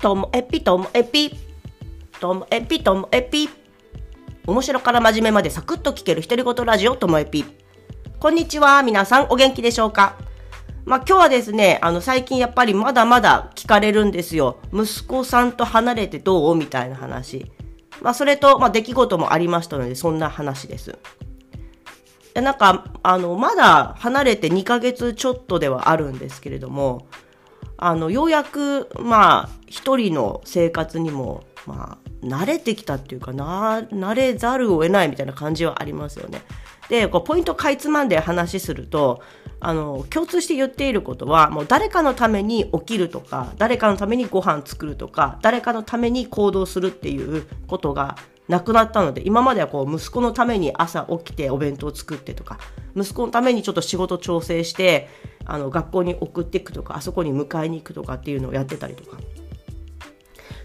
ともえぴともえぴともえぴともえぴ面白から真面目までサクッと聞ける独り言ラジオともえぴこんにちは皆さんお元気でしょうか？まあ今日はですね、あの最近やっぱりまだまだ聞かれるんですよ。息子さんと離れてどう？みたいな話。まあそれと、まあ出来事もありましたので、そんな話です。なんか、あの、まだ離れて2ヶ月ちょっとではあるんですけれども、あの、ようやく、まあ、一人の生活にも、まあ、慣れてきたっていうかな、慣れざるを得ないみたいな感じはありますよね。で、こう、ポイントかいつまんで話すると、あの、共通して言っていることは、もう誰かのために起きるとか、誰かのためにご飯作るとか、誰かのために行動するっていうことがなくなったので、今まではこう、息子のために朝起きてお弁当を作ってとか、息子のためにちょっと仕事調整して、あの、学校に送っていくとか、あそこに迎えに行くとかっていうのをやってたりとか。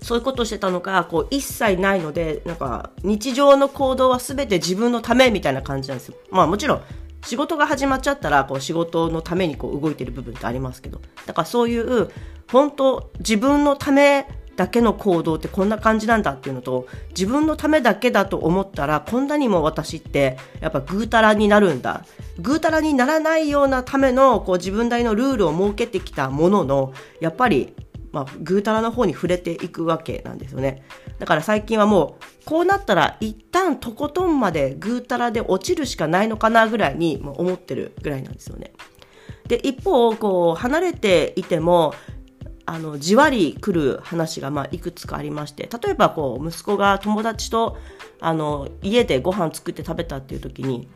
そういうことをしてたのが、こう、一切ないので、なんか、日常の行動は全て自分のためみたいな感じなんですよ。まあもちろん、仕事が始まっちゃったら、こう、仕事のためにこう、動いてる部分ってありますけど、だからそういう、本当自分のためだけの行動ってこんな感じなんだっていうのと、自分のためだけだと思ったら、こんなにも私ってやっぱぐうたらになるんだ。ぐうたらにならないようなためのこう自分なりのルールを設けてきたものの、やっぱりまあ、ぐうたらの方に触れていくわけなんですよね。だから最近はもう、こうなったら一旦とことんまでぐうたらで落ちるしかないのかなぐらいに思ってるぐらいなんですよね。で、一方、こう、離れていても、あの、じわり来る話が、まあ、いくつかありまして、例えば、こう、息子が友達と、あの、家でご飯作って食べたっていう時に、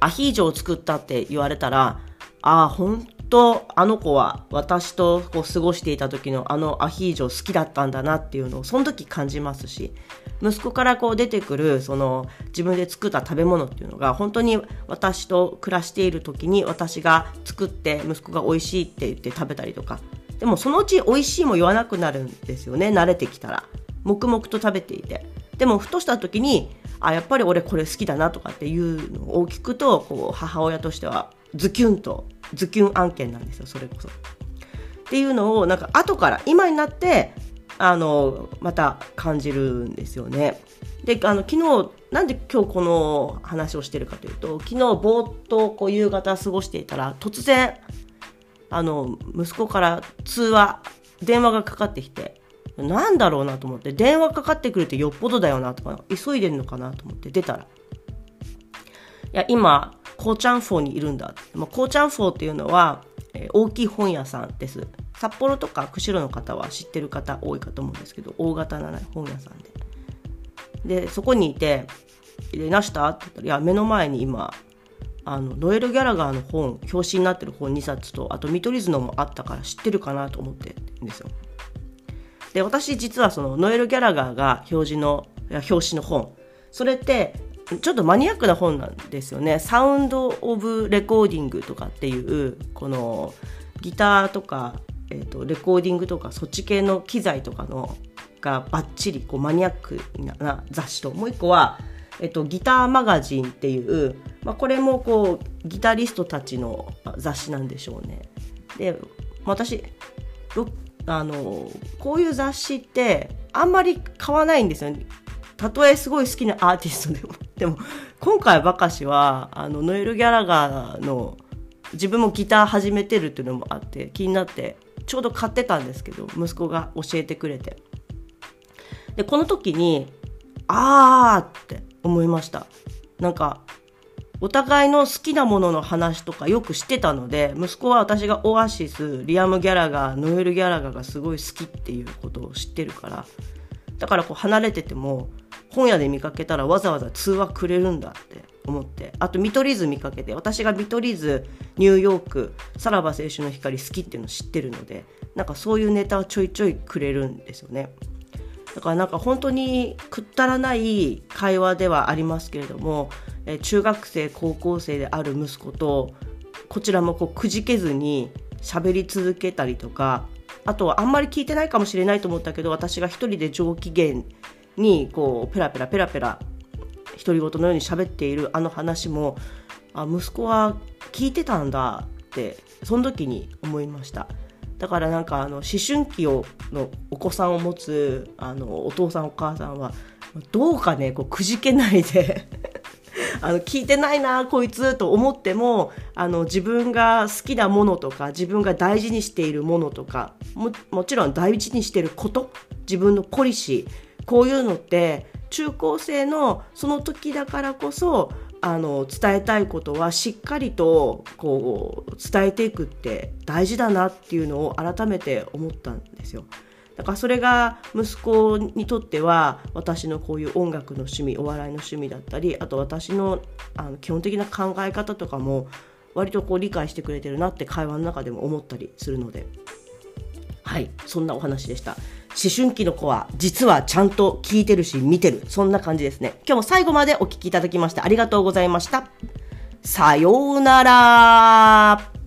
アヒージョを作ったって言われたら、ああ、本当あの子は私とこう過ごしていた時のあのアヒージョ好きだったんだなっていうのをその時感じますし、息子からこう出てくるその自分で作った食べ物っていうのが本当に私と暮らしている時に私が作って息子が美味しいって言って食べたりとかでもそのうち美味しいも言わなくなるんですよね慣れてきたら黙々と食べていてでもふとした時にあやっぱり俺これ好きだなとかっていうのを聞くとこう母親としてはズキュンとズキュン案件なんですよそれこそ。っていうのをなんか後から今になってあの、また感じるんですよね。で、あの、昨日、なんで今日この話をしてるかというと、昨日ぼーっとこう夕方過ごしていたら、突然、あの、息子から通話、電話がかかってきて、なんだろうなと思って、電話かかってくるってよっぽどだよなとか、急いでんのかなと思って出たら、いや、今、コーチャンフォーにいるんだ。コーチャンフォーっていうのは、えー、大きい本屋さんです。札幌とか釧路の方は知ってる方多いかと思うんですけど大型な本屋さんででそこにいて「でなした?」って言ったら「いや目の前に今あのノエル・ギャラガーの本表紙になってる本2冊とあと見取り図のもあったから知ってるかなと思ってるんですよ。で私実はそのノエル・ギャラガーが表示の表紙の本。それってちょっとマニアックな本なんですよね。サウンド・オブ・レコーディングとかっていうこのギターとかえーと、レコーディングとかそっち系の機材とかのがバッチリこうマニアックな雑誌と。もう一個は、えーと、ギターマガジンっていう、まあ、これもこうギタリストたちの雑誌なんでしょうね。で私あのこういう雑誌ってあんまり買わないんですよね。たとえすごい好きなアーティストでも。でも今回ばかしはあのノエル・ギャラガーの自分もギター始めてるっていうのもあって気になってちょうど買ってたんですけど息子が教えてくれてでこの時にあーって思いました。なんかお互いの好きなものの話とかよく知ってたので息子は私がオアシスリアム・ギャラガーノエル・ギャラガーがすごい好きっていうことを知ってるからだからこう離れてても本屋で見かけたらわざわざ通話くれるんだって思ってあと見取り図見かけて私が見取り図ニューヨークさらば青春の光好きっていうの知ってるのでなんかそういうネタをちょいちょいくれるんですよね。だからなんか本当にくったらない会話ではありますけれども、え中学生高校生である息子とこちらもこうくじけずに喋り続けたりとかあとはあんまり聞いてないかもしれないと思ったけど私が一人で上機嫌にこうペラペラペラペラ独り言のように喋っているあの話もあ息子は聞いてたんだってその時に思いました。だからなんかあの思春期をのお子さんを持つあのお父さんお母さんはどうかねこうくじけないで あの聞いてないなこいつと思ってもあの自分が好きなものとか自分が大事にしているものとかももちろん大事にしていること自分のポリシーこういうのって中高生のその時だからこそあの伝えたいことはしっかりとこう伝えていくって大事だなっていうのを改めて思ったんですよ。だからそれが息子にとっては私のこういう音楽の趣味お笑いの趣味だったりあと私のあの基本的な考え方とかも割とこう理解してくれてるなって会話の中でも思ったりするのではい。そんなお話でした。思春期の子は実はちゃんと聞いてるし見てる。そんな感じですね。今日も最後までお聴きいただきましてありがとうございました。さようなら。